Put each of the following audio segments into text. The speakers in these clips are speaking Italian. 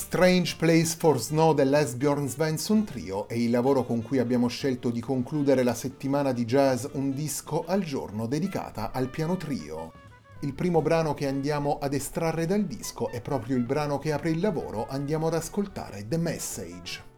Strange Place for Snow dell'Esbjorn Svensson Trio è il lavoro con cui abbiamo scelto di concludere la settimana di jazz Un disco al giorno dedicata al piano trio. Il primo brano che andiamo ad estrarre dal disco è proprio il brano che apre il lavoro, andiamo ad ascoltare The Message.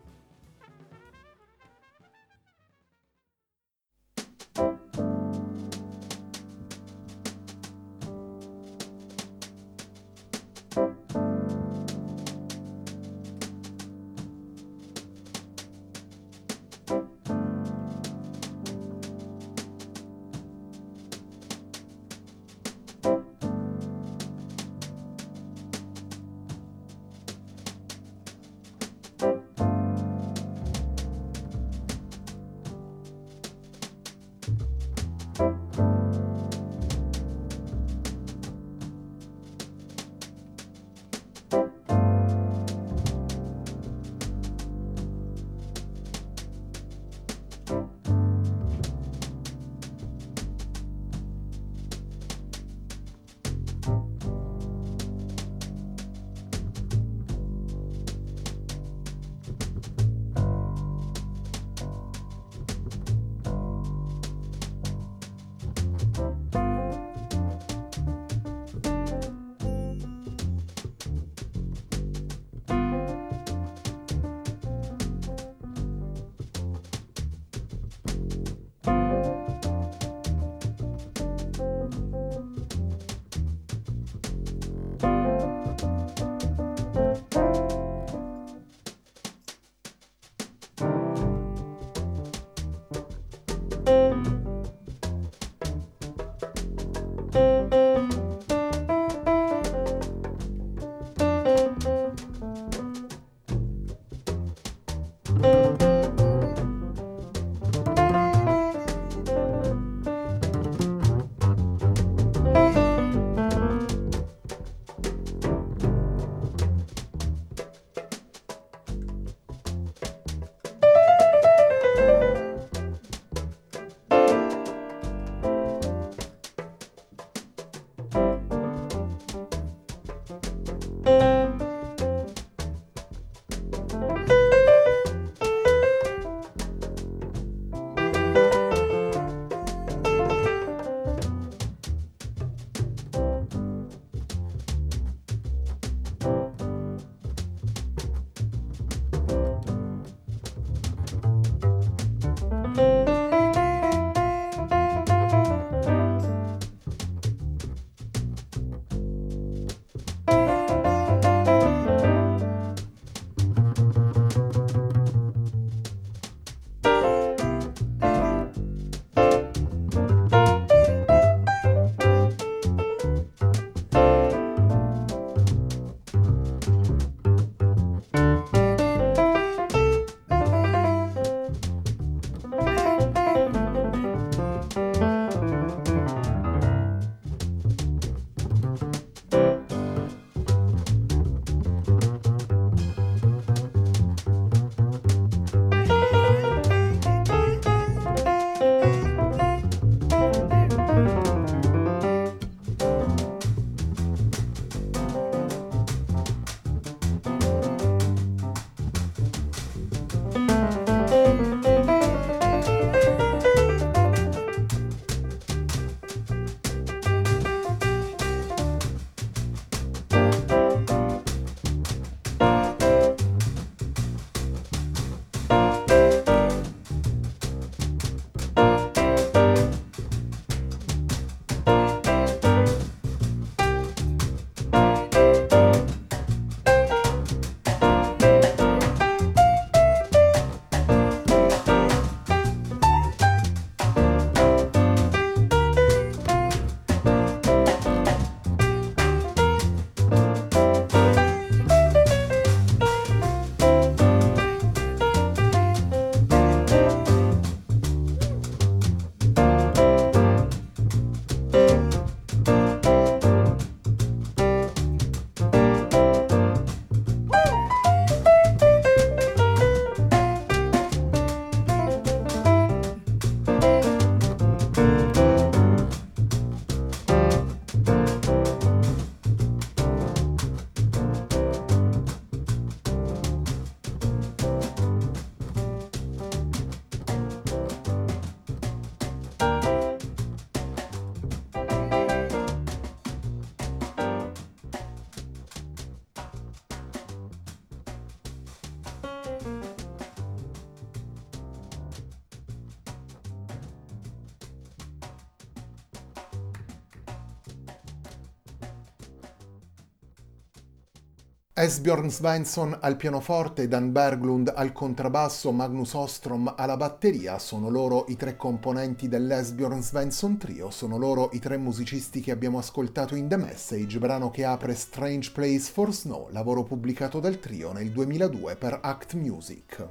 Esbjorn Svensson al pianoforte, Dan Berglund al contrabbasso, Magnus Ostrom alla batteria, sono loro i tre componenti dell'Esbjorn Svensson Trio, sono loro i tre musicisti che abbiamo ascoltato in The Message, brano che apre Strange Place for Snow, lavoro pubblicato dal trio nel 2002 per Act Music.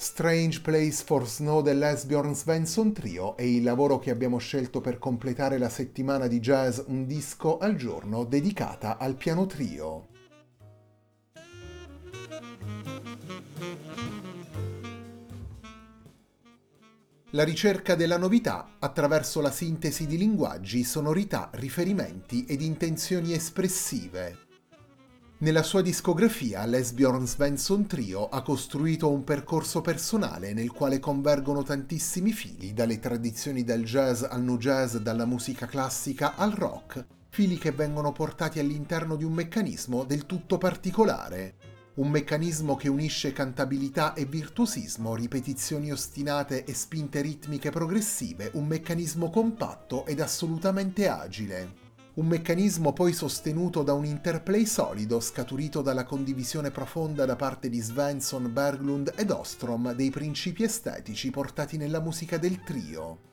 Strange Place for Snow dell'Esbjorn Svensson Trio è il lavoro che abbiamo scelto per completare la settimana di jazz Un disco al giorno dedicata al piano trio. La ricerca della novità attraverso la sintesi di linguaggi, sonorità, riferimenti ed intenzioni espressive. Nella sua discografia, Lesbjorn Svensson Trio ha costruito un percorso personale nel quale convergono tantissimi fili, dalle tradizioni del jazz al new jazz, dalla musica classica al rock, fili che vengono portati all'interno di un meccanismo del tutto particolare. Un meccanismo che unisce cantabilità e virtuosismo, ripetizioni ostinate e spinte ritmiche progressive, un meccanismo compatto ed assolutamente agile un meccanismo poi sostenuto da un interplay solido scaturito dalla condivisione profonda da parte di Svensson, Berglund ed Ostrom dei principi estetici portati nella musica del trio.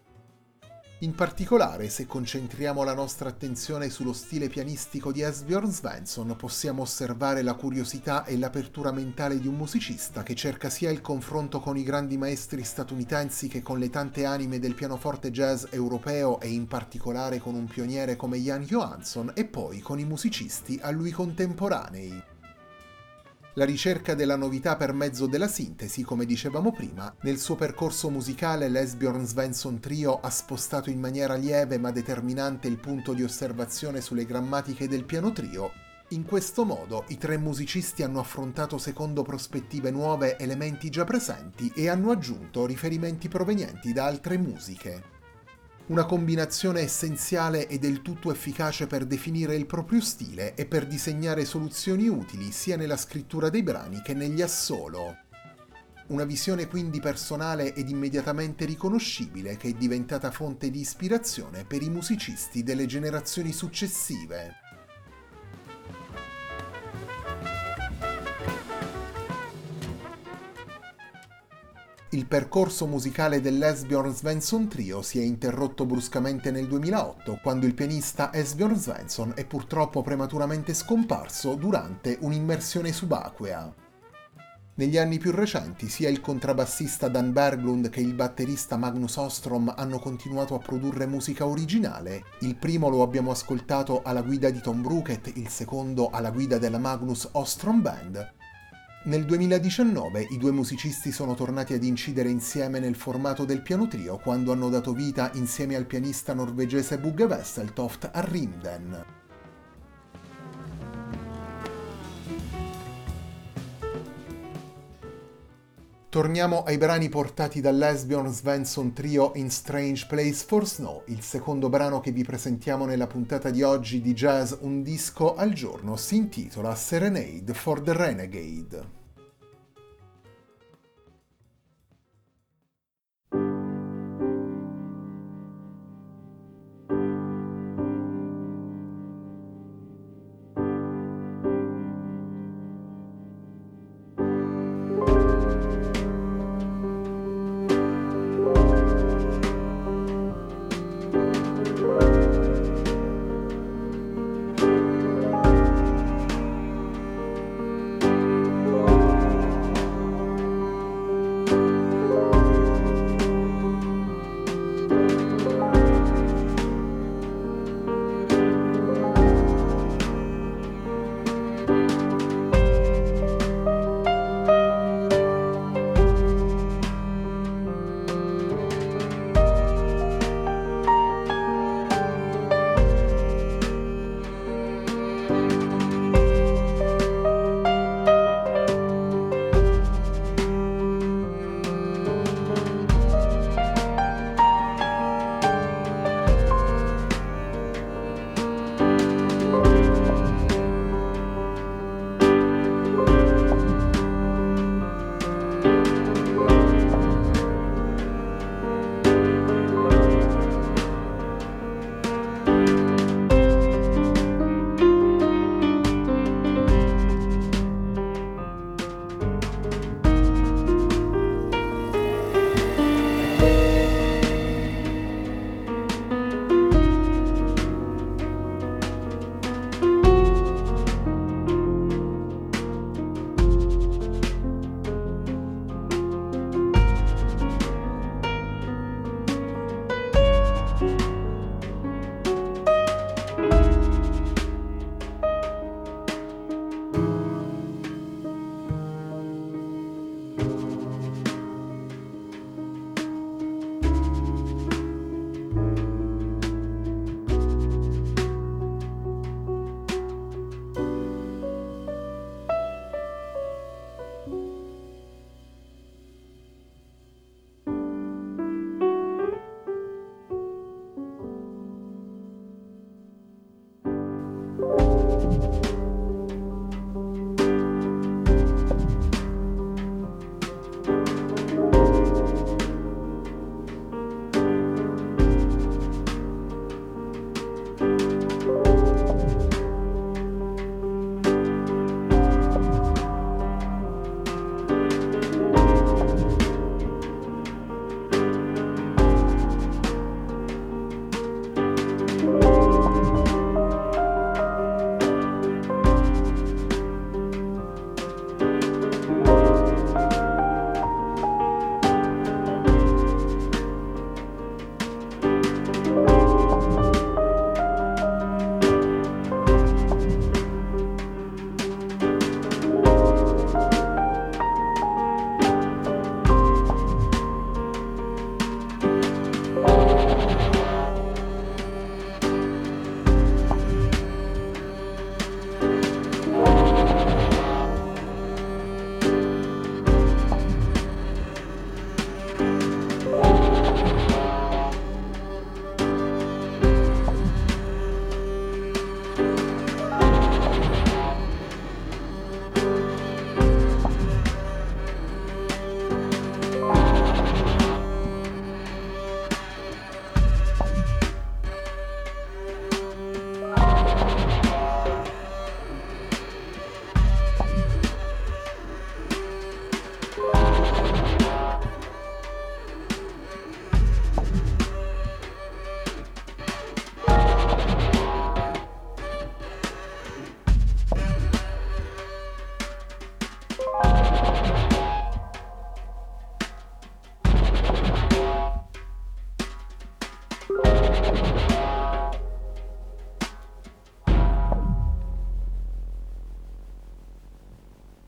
In particolare, se concentriamo la nostra attenzione sullo stile pianistico di Esbjorn Svensson, possiamo osservare la curiosità e l'apertura mentale di un musicista che cerca sia il confronto con i grandi maestri statunitensi che con le tante anime del pianoforte jazz europeo e in particolare con un pioniere come Jan Johansson e poi con i musicisti a lui contemporanei. La ricerca della novità per mezzo della sintesi, come dicevamo prima, nel suo percorso musicale l'Esbjorn Svensson Trio ha spostato in maniera lieve ma determinante il punto di osservazione sulle grammatiche del piano trio. In questo modo i tre musicisti hanno affrontato secondo prospettive nuove elementi già presenti e hanno aggiunto riferimenti provenienti da altre musiche una combinazione essenziale e del tutto efficace per definire il proprio stile e per disegnare soluzioni utili sia nella scrittura dei brani che negli assolo. Una visione quindi personale ed immediatamente riconoscibile che è diventata fonte di ispirazione per i musicisti delle generazioni successive. Il percorso musicale dell'Esbjorn Svensson Trio si è interrotto bruscamente nel 2008, quando il pianista Esbjorn Svensson è purtroppo prematuramente scomparso durante un'immersione subacquea. Negli anni più recenti sia il contrabbassista Dan Berglund che il batterista Magnus Ostrom hanno continuato a produrre musica originale. Il primo lo abbiamo ascoltato alla guida di Tom Brookett, il secondo alla guida della Magnus Ostrom Band, nel 2019 i due musicisti sono tornati ad incidere insieme nel formato del piano trio quando hanno dato vita insieme al pianista norvegese Bugge Wesseltoft a Rimden. Torniamo ai brani portati dall'Esbjorn Svensson Trio in Strange Place for Snow, il secondo brano che vi presentiamo nella puntata di oggi di Jazz Un disco al giorno si intitola Serenade for the Renegade.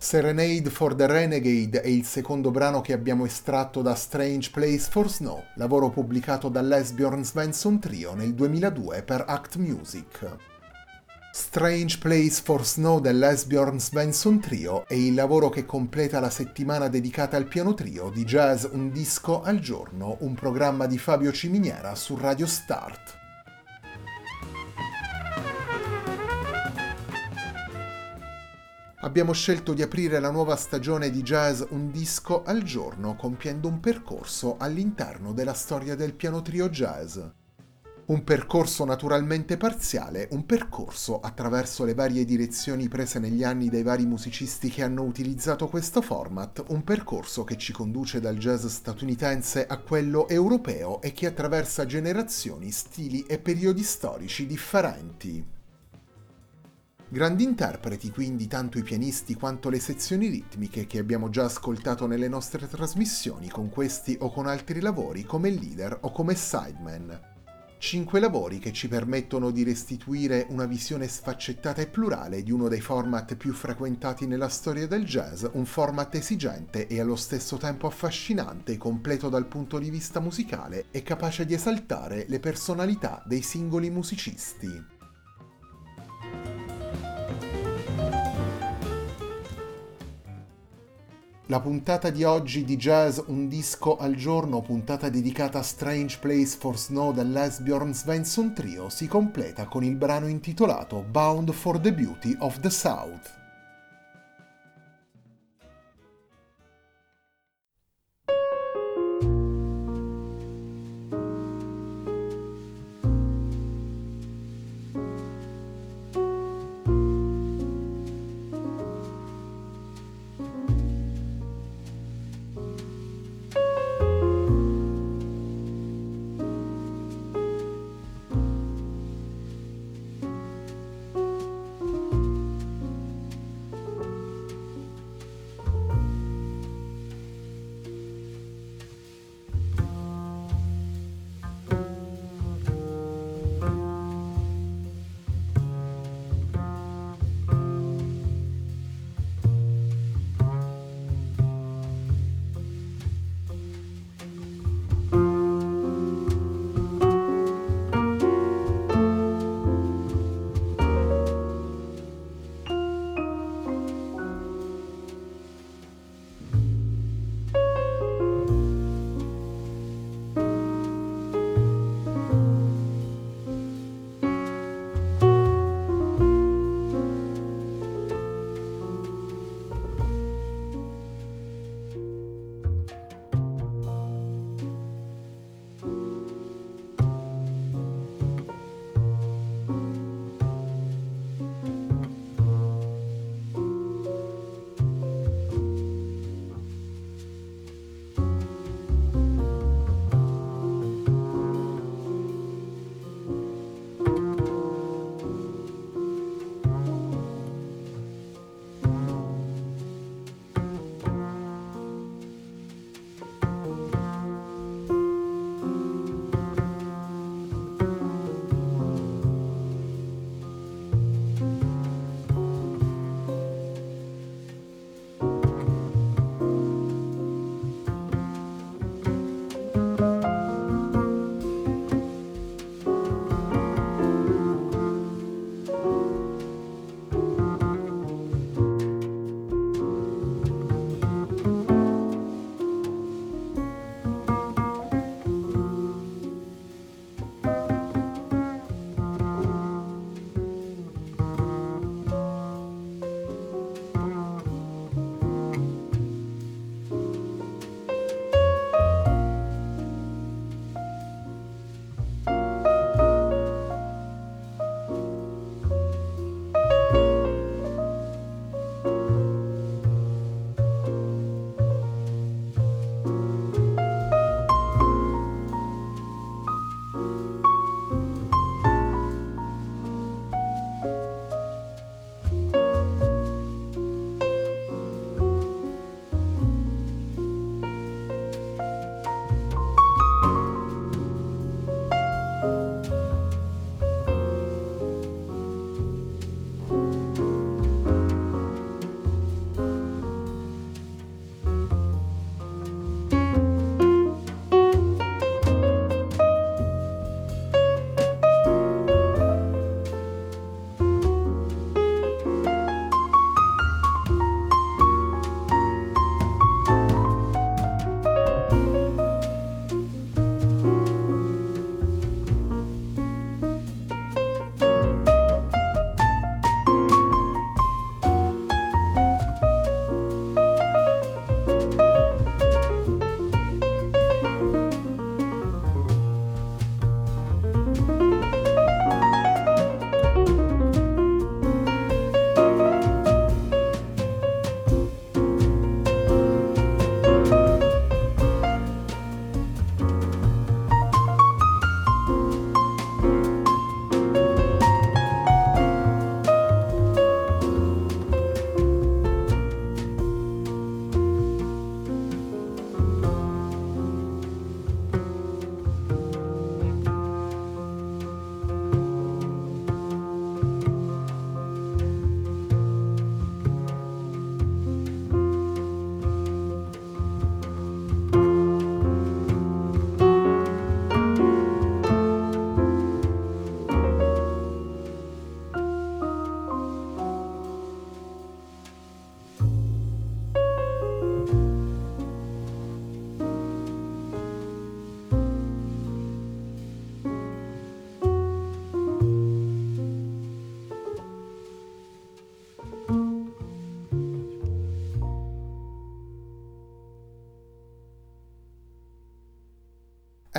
Serenade for the Renegade è il secondo brano che abbiamo estratto da Strange Place for Snow, lavoro pubblicato dall'Esbjorn Svensson Trio nel 2002 per Act Music. Strange Place for Snow dell'Esbjorn Svensson Trio è il lavoro che completa la settimana dedicata al piano trio di jazz Un disco al giorno, un programma di Fabio Ciminiera su Radio Start. Abbiamo scelto di aprire la nuova stagione di jazz un disco al giorno compiendo un percorso all'interno della storia del piano trio jazz. Un percorso naturalmente parziale, un percorso attraverso le varie direzioni prese negli anni dai vari musicisti che hanno utilizzato questo format, un percorso che ci conduce dal jazz statunitense a quello europeo e che attraversa generazioni, stili e periodi storici differenti. Grandi interpreti quindi tanto i pianisti quanto le sezioni ritmiche che abbiamo già ascoltato nelle nostre trasmissioni con questi o con altri lavori come leader o come sideman. Cinque lavori che ci permettono di restituire una visione sfaccettata e plurale di uno dei format più frequentati nella storia del jazz, un format esigente e allo stesso tempo affascinante, completo dal punto di vista musicale e capace di esaltare le personalità dei singoli musicisti. La puntata di oggi di Jazz Un disco al giorno, puntata dedicata a Strange Place for Snow dell'Esbjorn Svensson Trio, si completa con il brano intitolato Bound for the Beauty of the South.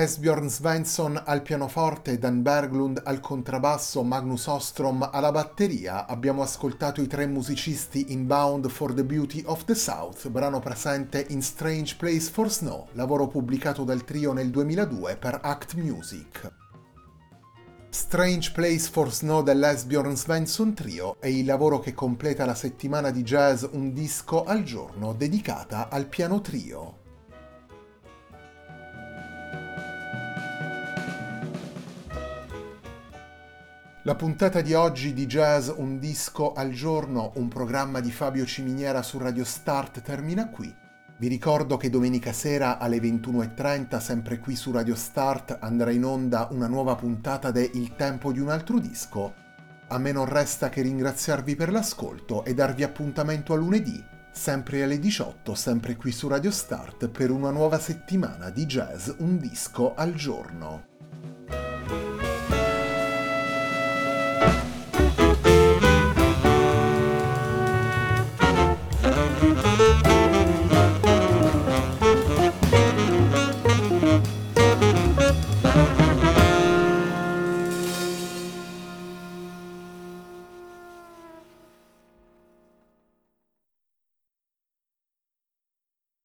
Esbjorn Svensson al pianoforte, Dan Berglund al contrabbasso, Magnus Ostrom alla batteria. Abbiamo ascoltato i tre musicisti in Bound for the Beauty of the South, brano presente in Strange Place for Snow, lavoro pubblicato dal trio nel 2002 per Act Music. Strange Place for Snow dell'Esbjorn Svensson Trio è il lavoro che completa la settimana di jazz Un disco al giorno dedicata al piano trio. La puntata di oggi di Jazz Un disco al giorno, un programma di Fabio Ciminiera su Radio Start termina qui. Vi ricordo che domenica sera alle 21.30, sempre qui su Radio Start, andrà in onda una nuova puntata de Il tempo di un altro disco. A me non resta che ringraziarvi per l'ascolto e darvi appuntamento a lunedì, sempre alle 18, sempre qui su Radio Start, per una nuova settimana di jazz Un disco al giorno.